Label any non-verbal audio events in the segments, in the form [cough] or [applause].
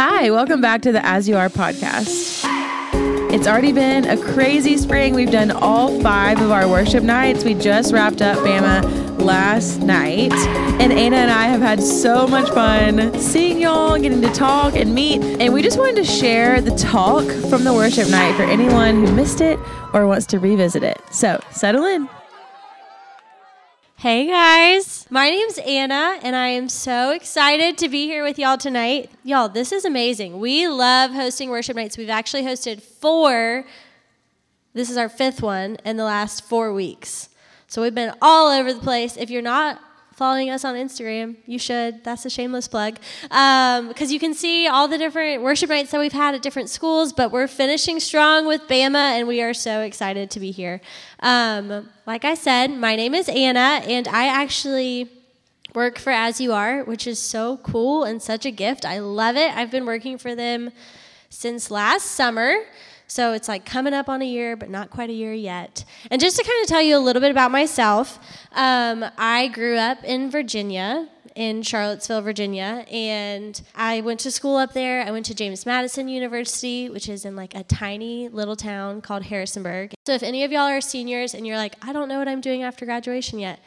Hi, welcome back to the As You Are podcast. It's already been a crazy spring. We've done all five of our worship nights. We just wrapped up Bama last night. And Anna and I have had so much fun seeing y'all, getting to talk and meet. And we just wanted to share the talk from the worship night for anyone who missed it or wants to revisit it. So settle in. Hey guys, my name's Anna, and I am so excited to be here with y'all tonight. Y'all, this is amazing. We love hosting worship nights. We've actually hosted four, this is our fifth one in the last four weeks. So we've been all over the place. If you're not following us on Instagram, you should. That's a shameless plug. Because um, you can see all the different worship nights that we've had at different schools, but we're finishing strong with Bama, and we are so excited to be here. Um, like I said, my name is Anna, and I actually work for As You Are, which is so cool and such a gift. I love it. I've been working for them since last summer. So it's like coming up on a year, but not quite a year yet. And just to kind of tell you a little bit about myself, um, I grew up in Virginia, in Charlottesville, Virginia, and I went to school up there. I went to James Madison University, which is in like a tiny little town called Harrisonburg. So if any of y'all are seniors and you're like, I don't know what I'm doing after graduation yet,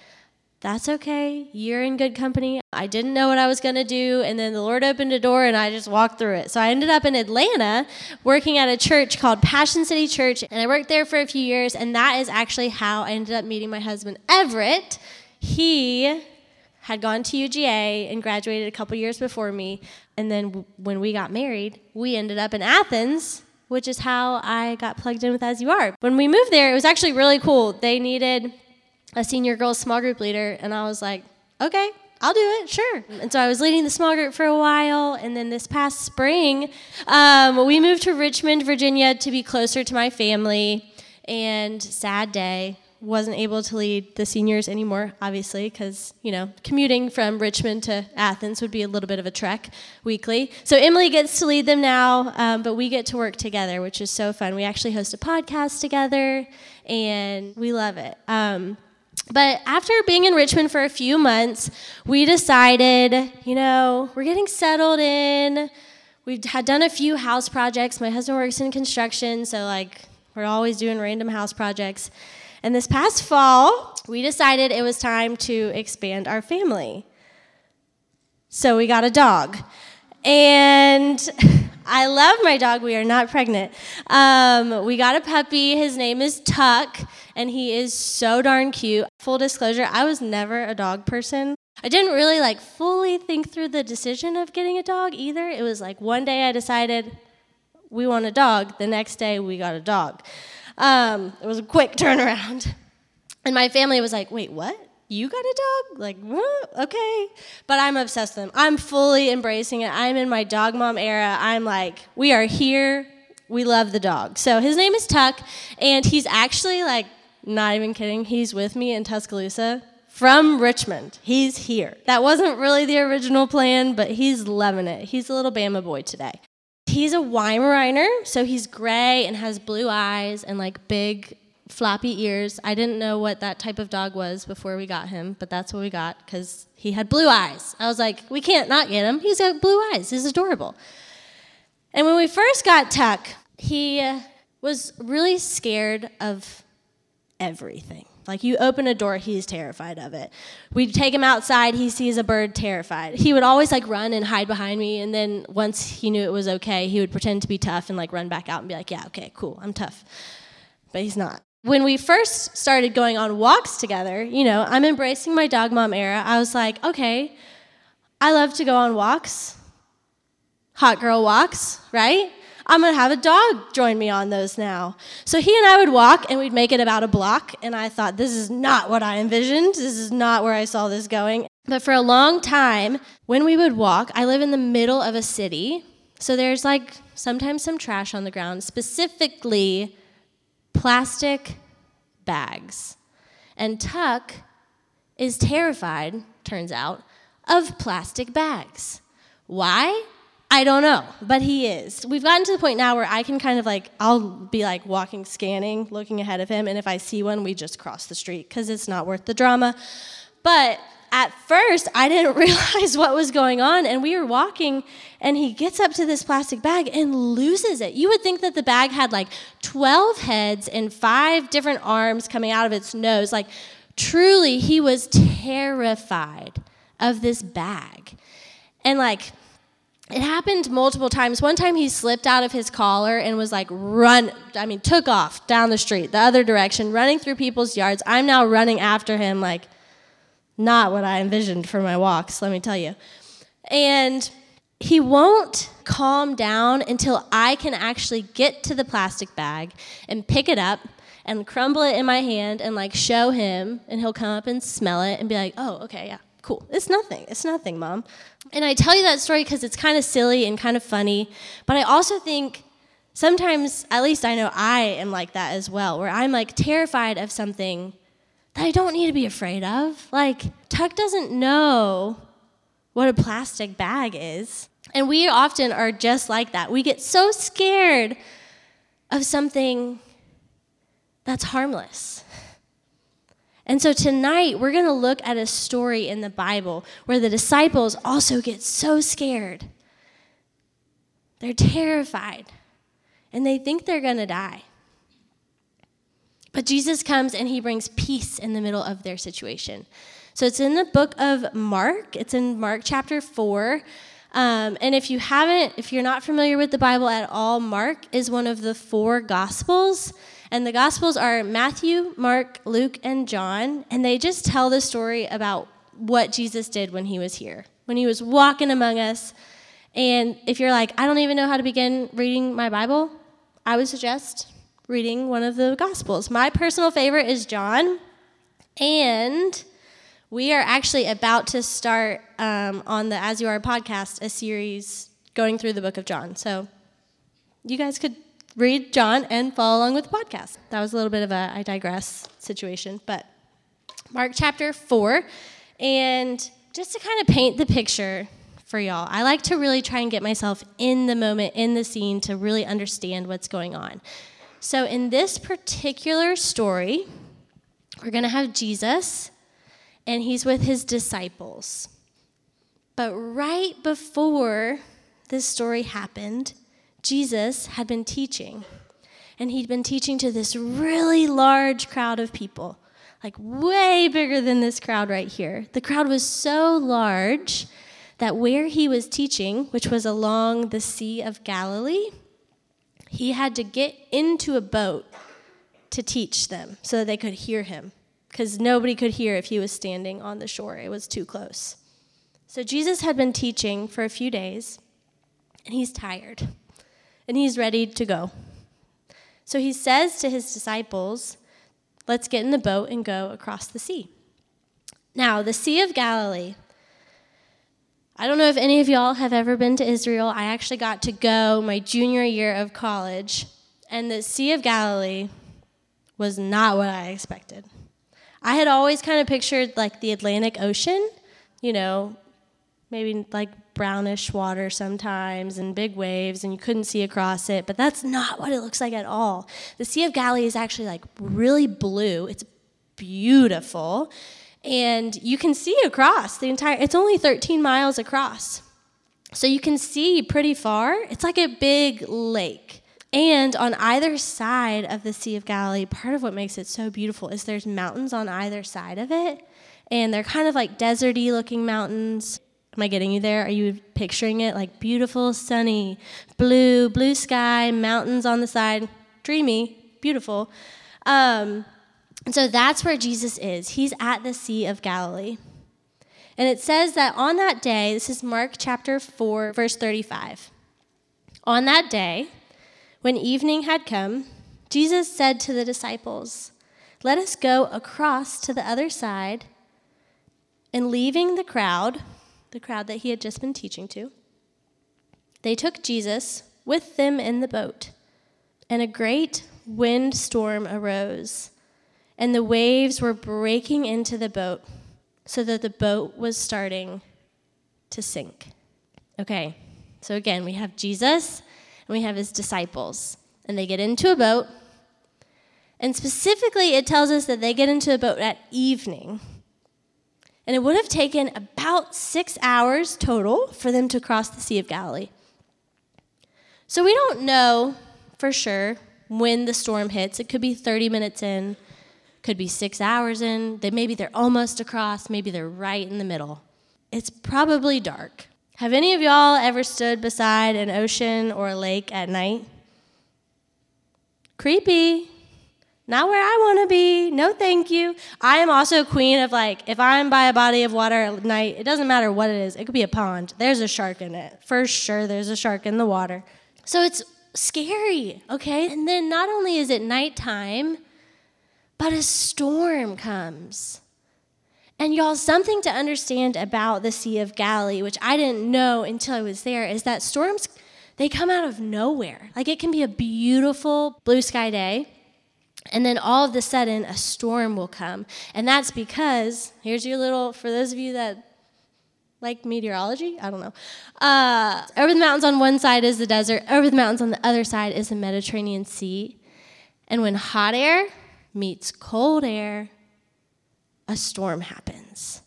that's okay. You're in good company. I didn't know what I was going to do. And then the Lord opened a door and I just walked through it. So I ended up in Atlanta working at a church called Passion City Church. And I worked there for a few years. And that is actually how I ended up meeting my husband, Everett. He had gone to UGA and graduated a couple years before me. And then when we got married, we ended up in Athens, which is how I got plugged in with As You Are. When we moved there, it was actually really cool. They needed a senior girls small group leader, and I was like, okay, I'll do it, sure. And so I was leading the small group for a while, and then this past spring, um, we moved to Richmond, Virginia to be closer to my family. And sad day, wasn't able to lead the seniors anymore, obviously, because, you know, commuting from Richmond to Athens would be a little bit of a trek weekly. So Emily gets to lead them now, um, but we get to work together, which is so fun. We actually host a podcast together, and we love it. Um, but after being in Richmond for a few months, we decided, you know, we're getting settled in. We had done a few house projects. My husband works in construction, so like we're always doing random house projects. And this past fall, we decided it was time to expand our family. So we got a dog. And [laughs] I love my dog. We are not pregnant. Um, we got a puppy. His name is Tuck, and he is so darn cute. Full disclosure, I was never a dog person. I didn't really like fully think through the decision of getting a dog either. It was like one day I decided we want a dog. The next day we got a dog. Um, it was a quick [laughs] turnaround. And my family was like, wait, what? You got a dog? Like, okay. But I'm obsessed with them. I'm fully embracing it. I'm in my dog mom era. I'm like, we are here. We love the dog. So his name is Tuck, and he's actually like, not even kidding, he's with me in Tuscaloosa from Richmond. He's here. That wasn't really the original plan, but he's loving it. He's a little Bama boy today. He's a Weimaraner, so he's gray and has blue eyes and like big floppy ears. I didn't know what that type of dog was before we got him, but that's what we got because he had blue eyes. I was like, we can't not get him. He's got blue eyes. He's adorable. And when we first got Tuck, he uh, was really scared of everything. Like you open a door, he's terrified of it. We'd take him outside, he sees a bird, terrified. He would always like run and hide behind me, and then once he knew it was okay, he would pretend to be tough and like run back out and be like, "Yeah, okay, cool, I'm tough." But he's not when we first started going on walks together, you know, I'm embracing my dog mom era. I was like, okay, I love to go on walks, hot girl walks, right? I'm gonna have a dog join me on those now. So he and I would walk and we'd make it about a block, and I thought, this is not what I envisioned. This is not where I saw this going. But for a long time, when we would walk, I live in the middle of a city, so there's like sometimes some trash on the ground, specifically plastic bags. And Tuck is terrified, turns out, of plastic bags. Why? I don't know, but he is. We've gotten to the point now where I can kind of like, I'll be like walking, scanning, looking ahead of him, and if I see one, we just cross the street because it's not worth the drama. But at first, I didn't [laughs] realize what was going on. And we were walking, and he gets up to this plastic bag and loses it. You would think that the bag had like 12 heads and five different arms coming out of its nose. Like, truly, he was terrified of this bag. And like, it happened multiple times. One time he slipped out of his collar and was like run I mean took off down the street the other direction running through people's yards. I'm now running after him like not what I envisioned for my walks, let me tell you. And he won't calm down until I can actually get to the plastic bag and pick it up and crumble it in my hand and like show him and he'll come up and smell it and be like, "Oh, okay, yeah. Cool. It's nothing. It's nothing, mom." And I tell you that story cuz it's kind of silly and kind of funny, but I also think sometimes at least I know I am like that as well, where I'm like terrified of something that I don't need to be afraid of. Like, Tuck doesn't know what a plastic bag is. And we often are just like that. We get so scared of something that's harmless. And so tonight, we're going to look at a story in the Bible where the disciples also get so scared. They're terrified and they think they're going to die. But Jesus comes and he brings peace in the middle of their situation. So it's in the book of Mark, it's in Mark chapter 4. Um, and if you haven't, if you're not familiar with the Bible at all, Mark is one of the four Gospels. And the Gospels are Matthew, Mark, Luke, and John. And they just tell the story about what Jesus did when he was here, when he was walking among us. And if you're like, I don't even know how to begin reading my Bible, I would suggest reading one of the Gospels. My personal favorite is John, and we are actually about to start um, on the As You Are podcast a series going through the book of John. So you guys could read John and follow along with the podcast. That was a little bit of a I digress situation, but Mark chapter 4. And just to kind of paint the picture for y'all, I like to really try and get myself in the moment, in the scene, to really understand what's going on. So, in this particular story, we're going to have Jesus, and he's with his disciples. But right before this story happened, Jesus had been teaching. And he'd been teaching to this really large crowd of people, like way bigger than this crowd right here. The crowd was so large that where he was teaching, which was along the Sea of Galilee, he had to get into a boat to teach them so they could hear him because nobody could hear if he was standing on the shore. It was too close. So Jesus had been teaching for a few days, and he's tired, and he's ready to go. So he says to his disciples, Let's get in the boat and go across the sea. Now, the Sea of Galilee I don't know if any of y'all have ever been to Israel. I actually got to go my junior year of college, and the Sea of Galilee was not what I expected. I had always kind of pictured like the Atlantic Ocean, you know, maybe like brownish water sometimes and big waves, and you couldn't see across it, but that's not what it looks like at all. The Sea of Galilee is actually like really blue, it's beautiful and you can see across the entire it's only 13 miles across. So you can see pretty far it's like a big lake. And on either side of the sea of galilee part of what makes it so beautiful is there's mountains on either side of it and they're kind of like deserty looking mountains. Am i getting you there? Are you picturing it? Like beautiful sunny blue blue sky mountains on the side. Dreamy beautiful. Um, so that's where Jesus is. He's at the Sea of Galilee. And it says that on that day, this is Mark chapter 4, verse 35. On that day, when evening had come, Jesus said to the disciples, Let us go across to the other side. And leaving the crowd, the crowd that he had just been teaching to, they took Jesus with them in the boat. And a great windstorm arose and the waves were breaking into the boat so that the boat was starting to sink. Okay, so again, we have Jesus and we have his disciples, and they get into a boat. And specifically, it tells us that they get into a boat at evening. And it would have taken about six hours total for them to cross the Sea of Galilee. So we don't know for sure when the storm hits. It could be 30 minutes in, could be six hours in. They, maybe they're almost across, maybe they're right in the middle. It's probably dark. Have any of y'all ever stood beside an ocean or a lake at night? Creepy. Not where I want to be. No, thank you. I am also a queen of like, if I'm by a body of water at night, it doesn't matter what it is. It could be a pond. There's a shark in it. For sure, there's a shark in the water. So it's scary, okay? And then not only is it nighttime, but a storm comes. And y'all, something to understand about the Sea of Galilee, which I didn't know until I was there, is that storms, they come out of nowhere. Like it can be a beautiful blue sky day and then all of a sudden, a storm will come. And that's because, here's your little, for those of you that like meteorology, I don't know. Uh, over the mountains on one side is the desert, over the mountains on the other side is the Mediterranean Sea. And when hot air meets cold air, a storm happens.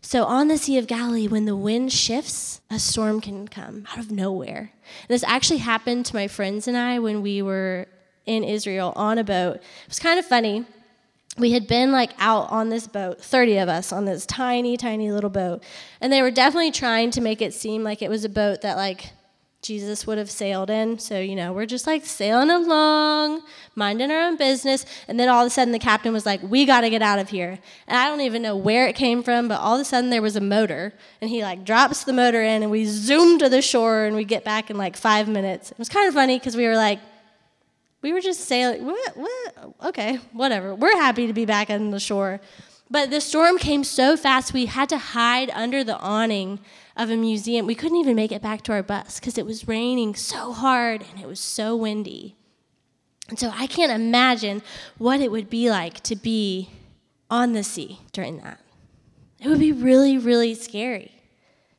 So on the Sea of Galilee, when the wind shifts, a storm can come out of nowhere. This actually happened to my friends and I when we were in Israel on a boat. It was kind of funny. We had been like out on this boat, 30 of us on this tiny, tiny little boat. And they were definitely trying to make it seem like it was a boat that like Jesus would have sailed in. So, you know, we're just like sailing along, minding our own business. And then all of a sudden the captain was like, We got to get out of here. And I don't even know where it came from, but all of a sudden there was a motor. And he like drops the motor in and we zoom to the shore and we get back in like five minutes. It was kind of funny because we were like, we were just sailing. What? What? Okay, whatever. We're happy to be back on the shore. But the storm came so fast, we had to hide under the awning of a museum. We couldn't even make it back to our bus because it was raining so hard and it was so windy. And so I can't imagine what it would be like to be on the sea during that. It would be really, really scary.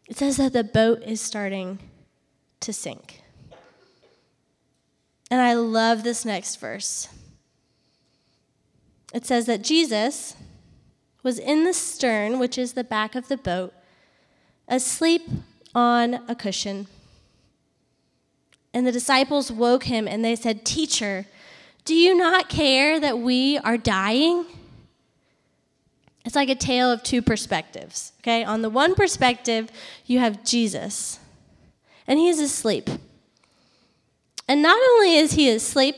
It says that the boat is starting to sink. And I love this next verse. It says that Jesus was in the stern, which is the back of the boat, asleep on a cushion. And the disciples woke him and they said, Teacher, do you not care that we are dying? It's like a tale of two perspectives, okay? On the one perspective, you have Jesus, and he's asleep. And not only is he asleep,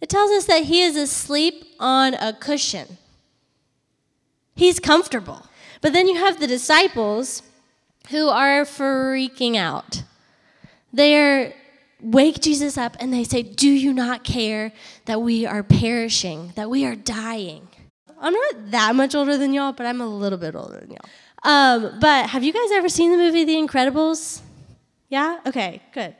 it tells us that he is asleep on a cushion. He's comfortable. But then you have the disciples who are freaking out. They are wake Jesus up and they say, Do you not care that we are perishing, that we are dying? I'm not that much older than y'all, but I'm a little bit older than y'all. Um, but have you guys ever seen the movie The Incredibles? Yeah? Okay, good.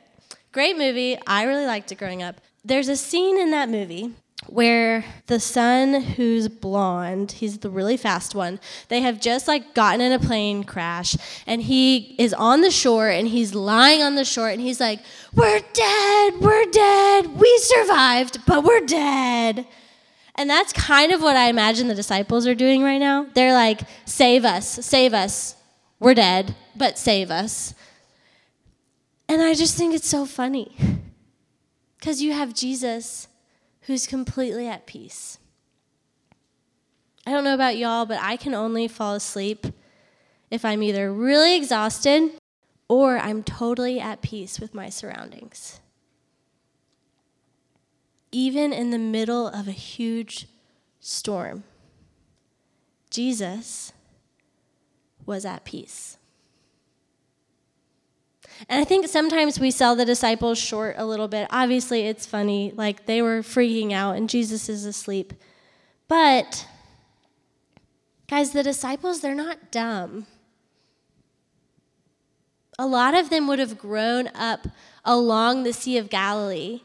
Great movie. I really liked it growing up. There's a scene in that movie where the son who's blonde, he's the really fast one, they have just like gotten in a plane crash and he is on the shore and he's lying on the shore and he's like, We're dead, we're dead, we survived, but we're dead. And that's kind of what I imagine the disciples are doing right now. They're like, Save us, save us, we're dead, but save us. And I just think it's so funny because you have Jesus who's completely at peace. I don't know about y'all, but I can only fall asleep if I'm either really exhausted or I'm totally at peace with my surroundings. Even in the middle of a huge storm, Jesus was at peace. And I think sometimes we sell the disciples short a little bit. Obviously, it's funny, like they were freaking out and Jesus is asleep. But, guys, the disciples, they're not dumb. A lot of them would have grown up along the Sea of Galilee.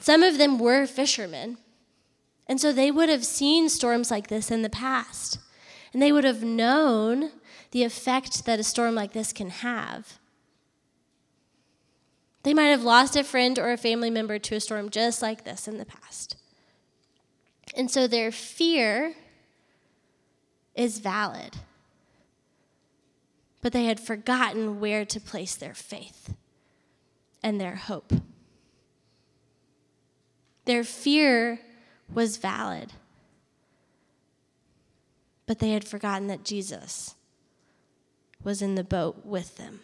Some of them were fishermen. And so they would have seen storms like this in the past. And they would have known the effect that a storm like this can have. They might have lost a friend or a family member to a storm just like this in the past. And so their fear is valid. But they had forgotten where to place their faith and their hope. Their fear was valid, but they had forgotten that Jesus was in the boat with them.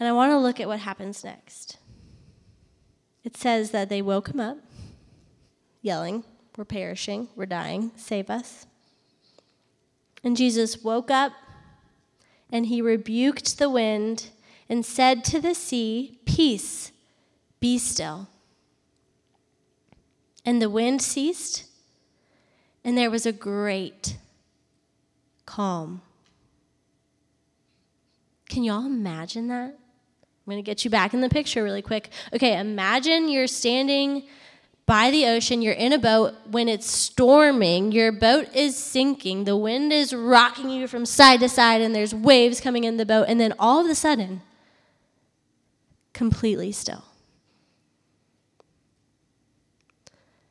And I want to look at what happens next. It says that they woke him up, yelling, We're perishing, we're dying, save us. And Jesus woke up and he rebuked the wind and said to the sea, Peace, be still. And the wind ceased, and there was a great calm. Can y'all imagine that? I'm going to get you back in the picture really quick. Okay, imagine you're standing by the ocean, you're in a boat when it's storming, your boat is sinking, the wind is rocking you from side to side, and there's waves coming in the boat, and then all of a sudden, completely still.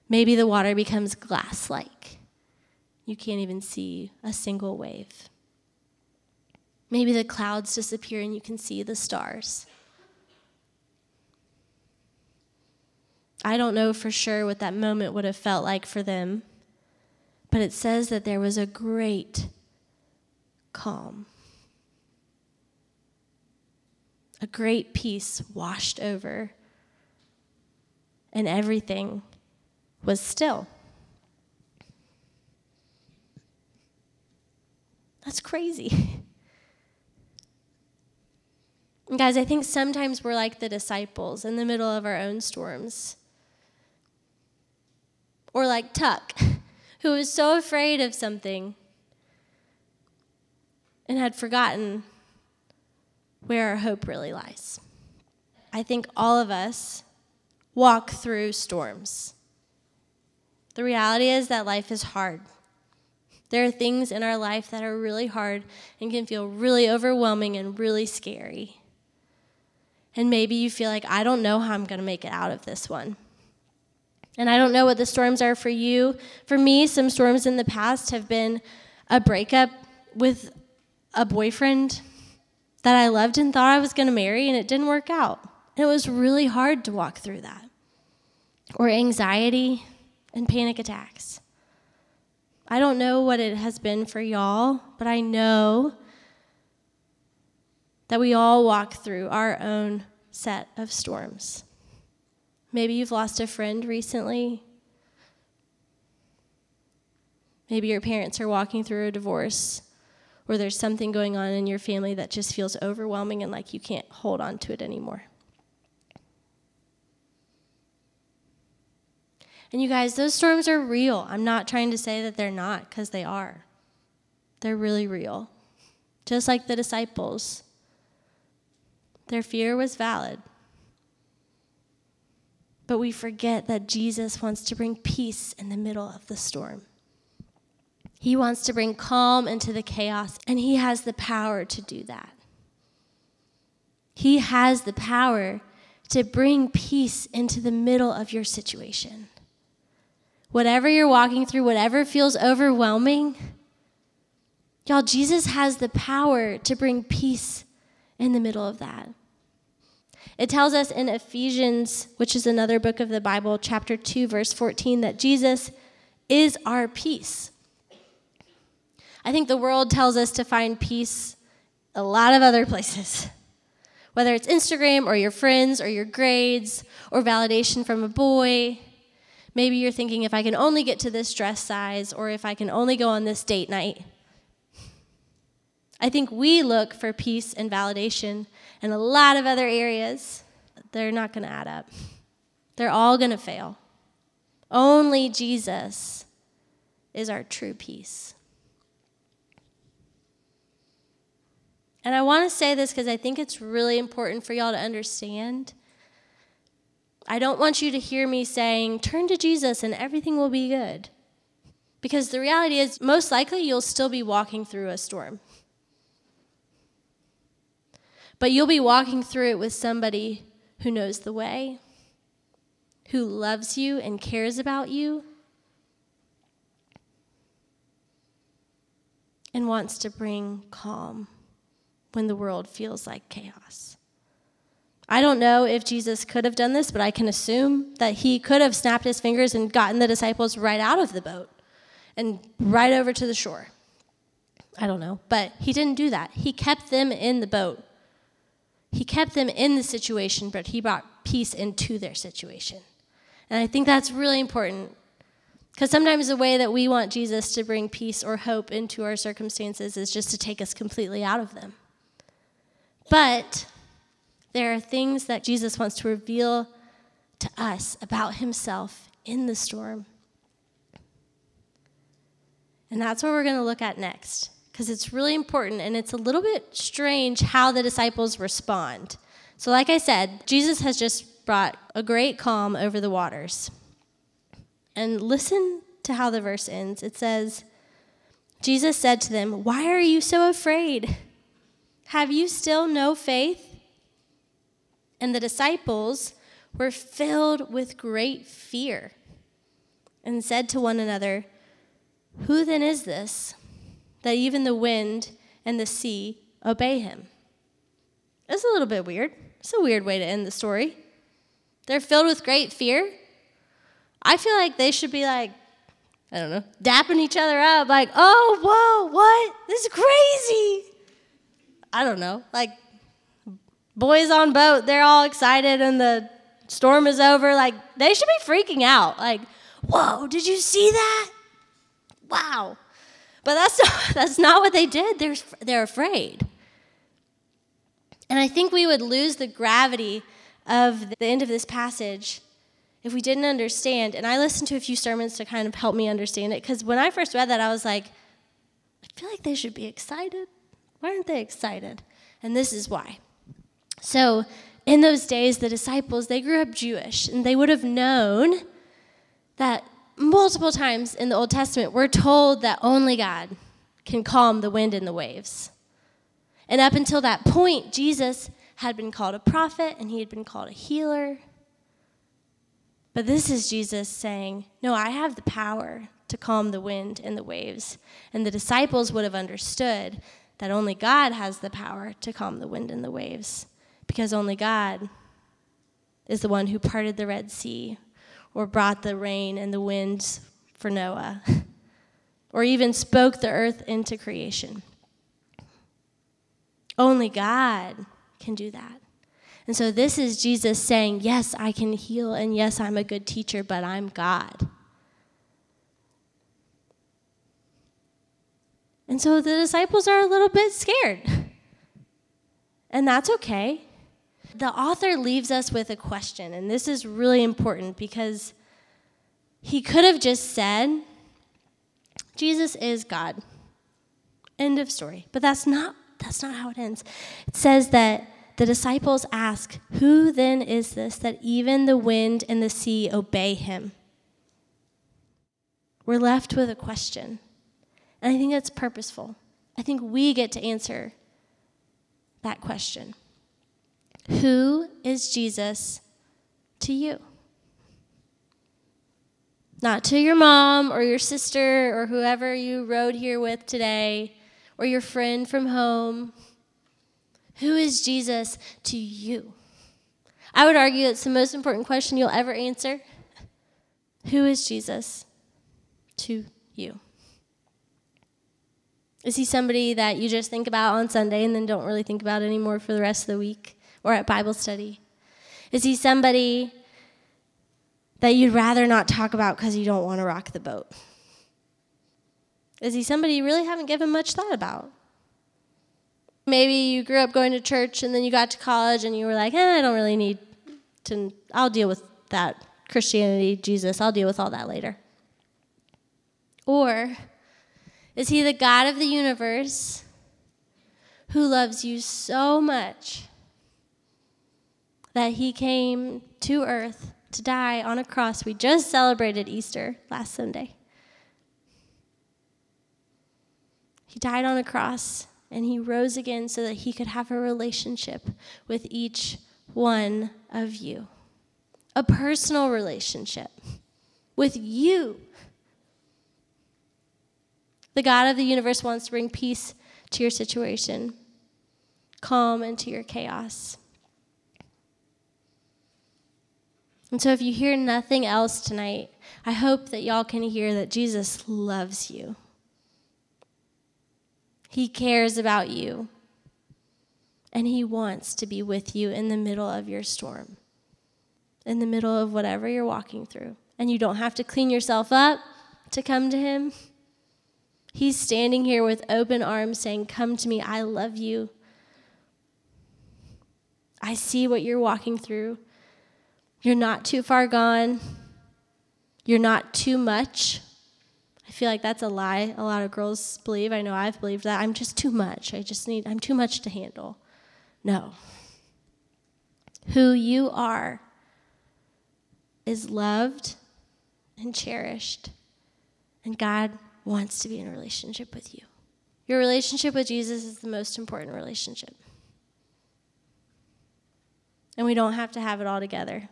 Maybe the water becomes glass like. You can't even see a single wave. Maybe the clouds disappear and you can see the stars. I don't know for sure what that moment would have felt like for them, but it says that there was a great calm. A great peace washed over, and everything was still. That's crazy. [laughs] guys, I think sometimes we're like the disciples in the middle of our own storms. Or like Tuck, [laughs] who was so afraid of something and had forgotten where our hope really lies. I think all of us walk through storms. The reality is that life is hard. There are things in our life that are really hard and can feel really overwhelming and really scary. And maybe you feel like, I don't know how I'm going to make it out of this one. And I don't know what the storms are for you. For me, some storms in the past have been a breakup with a boyfriend that I loved and thought I was going to marry, and it didn't work out. And it was really hard to walk through that. Or anxiety and panic attacks. I don't know what it has been for y'all, but I know that we all walk through our own set of storms. Maybe you've lost a friend recently. Maybe your parents are walking through a divorce, or there's something going on in your family that just feels overwhelming and like you can't hold on to it anymore. And you guys, those storms are real. I'm not trying to say that they're not, because they are. They're really real. Just like the disciples, their fear was valid. But we forget that Jesus wants to bring peace in the middle of the storm. He wants to bring calm into the chaos, and He has the power to do that. He has the power to bring peace into the middle of your situation. Whatever you're walking through, whatever feels overwhelming, y'all, Jesus has the power to bring peace in the middle of that. It tells us in Ephesians, which is another book of the Bible, chapter 2, verse 14, that Jesus is our peace. I think the world tells us to find peace a lot of other [laughs] places. Whether it's Instagram or your friends or your grades or validation from a boy. Maybe you're thinking if I can only get to this dress size or if I can only go on this date night. I think we look for peace and validation in a lot of other areas. They're not going to add up, they're all going to fail. Only Jesus is our true peace. And I want to say this because I think it's really important for y'all to understand. I don't want you to hear me saying, turn to Jesus and everything will be good. Because the reality is, most likely, you'll still be walking through a storm. But you'll be walking through it with somebody who knows the way, who loves you and cares about you. and wants to bring calm when the world feels like chaos. I don't know if Jesus could have done this, but I can assume that he could have snapped his fingers and gotten the disciples right out of the boat and right over to the shore. I don't know, but he didn't do that. He kept them in the boat. He kept them in the situation, but he brought peace into their situation. And I think that's really important because sometimes the way that we want Jesus to bring peace or hope into our circumstances is just to take us completely out of them. But there are things that Jesus wants to reveal to us about himself in the storm. And that's what we're going to look at next, because it's really important and it's a little bit strange how the disciples respond. So, like I said, Jesus has just brought a great calm over the waters. And listen to how the verse ends. It says, Jesus said to them, Why are you so afraid? Have you still no faith? And the disciples were filled with great fear and said to one another, Who then is this that even the wind and the sea obey him? It's a little bit weird. It's a weird way to end the story. They're filled with great fear. I feel like they should be like, I don't know, dapping each other up, like, oh, whoa, what? This is crazy. I don't know. Like, boys on boat, they're all excited and the storm is over. Like, they should be freaking out. Like, whoa, did you see that? Wow. But that's not, [laughs] that's not what they did. They're, they're afraid. And I think we would lose the gravity of the end of this passage if we didn't understand. And I listened to a few sermons to kind of help me understand it because when I first read that, I was like, I feel like they should be excited. Why aren't they excited? And this is why. So, in those days, the disciples, they grew up Jewish, and they would have known that multiple times in the Old Testament, we're told that only God can calm the wind and the waves. And up until that point, Jesus had been called a prophet and he had been called a healer. But this is Jesus saying, No, I have the power to calm the wind and the waves. And the disciples would have understood that only God has the power to calm the wind and the waves because only God is the one who parted the Red Sea or brought the rain and the winds for Noah [laughs] or even spoke the earth into creation. Only God can do that. And so this is Jesus saying, Yes, I can heal, and yes, I'm a good teacher, but I'm God. And so the disciples are a little bit scared. [laughs] And that's okay the author leaves us with a question, and this is really important because he could have just said, Jesus is God. End of story. But that's not that's not how it ends. It says that the disciples ask, Who then is this that even the wind and the sea obey him? We're left with a question. And I think that's purposeful. I think we get to answer that question. Who is Jesus to you? Not to your mom or your sister or whoever you rode here with today or your friend from home. Who is Jesus to you? I would argue it's the most important question you'll ever answer. Who is Jesus to you? Is he somebody that you just think about on Sunday and then don't really think about anymore for the rest of the week? Or at Bible study? Is he somebody that you'd rather not talk about because you don't want to rock the boat? Is he somebody you really haven't given much thought about? Maybe you grew up going to church and then you got to college and you were like, eh, I don't really need to, I'll deal with that. Christianity, Jesus, I'll deal with all that later. Or is he the God of the universe who loves you so much that he came to earth to die on a cross. We just celebrated Easter last Sunday. He died on a cross and he rose again so that he could have a relationship with each one of you. A personal relationship with you. The God of the universe wants to bring peace to your situation, calm into your chaos. And so, if you hear nothing else tonight, I hope that y'all can hear that Jesus loves you. He cares about you. And He wants to be with you in the middle of your storm, in the middle of whatever you're walking through. And you don't have to clean yourself up to come to Him. He's standing here with open arms saying, Come to me, I love you. I see what you're walking through. You're not too far gone. You're not too much. I feel like that's a lie a lot of girls believe. I know I've believed that. I'm just too much. I just need, I'm too much to handle. No. Who you are is loved and cherished, and God wants to be in a relationship with you. Your relationship with Jesus is the most important relationship. And we don't have to have it all together.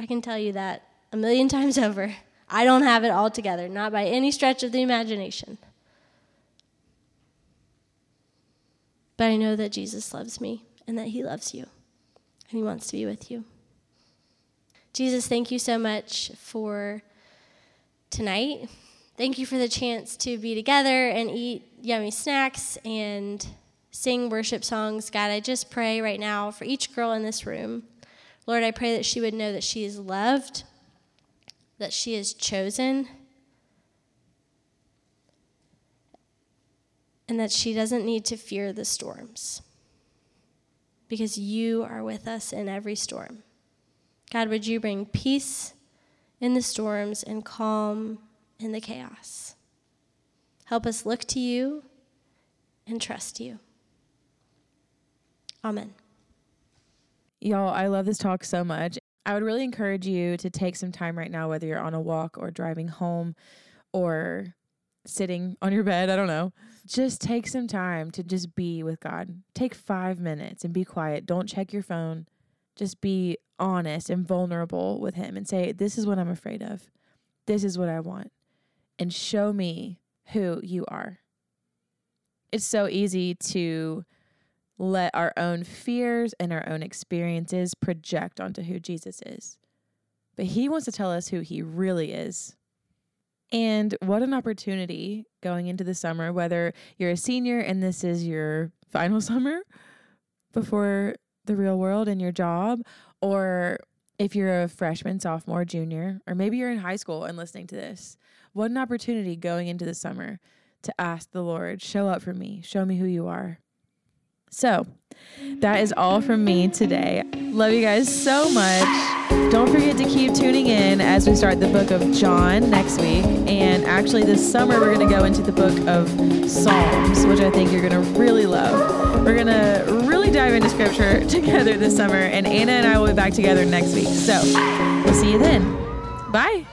I can tell you that a million [laughs] times over. I don't have it all together, not by any stretch of the imagination. But I know that Jesus loves me and that He loves you and He wants to be with you. Jesus, thank you so much for tonight. Thank you for the chance to be together and eat yummy snacks and sing worship songs. God, I just pray right now for each girl in this room. Lord, I pray that she would know that she is loved, that she is chosen, and that she doesn't need to fear the storms because you are with us in every storm. God, would you bring peace in the storms and calm in the chaos? Help us look to you and trust you. Amen. Y'all, I love this talk so much. I would really encourage you to take some time right now, whether you're on a walk or driving home or sitting on your bed. I don't know. Just take some time to just be with God. Take five minutes and be quiet. Don't check your phone. Just be honest and vulnerable with Him and say, This is what I'm afraid of. This is what I want. And show me who you are. It's so easy to let our own fears and our own experiences project onto who Jesus is. But he wants to tell us who he really is. And what an opportunity going into the summer, whether you're a senior and this is your final [laughs] summer before the real world and your job, or if you're a freshman, sophomore, junior, or maybe you're in high school and listening to this. What an opportunity going into the summer to ask the Lord, show up for me, show me who you are. So that is all from me today. Love you guys so much. Don't forget to keep tuning in as we start the book of John next week. And actually, this summer, we're going to go into the book of Psalms, which I think you're going to really love. We're going to really dive into scripture [laughs] together this summer. And Anna and I will be back together next week. So we'll see you then. Bye.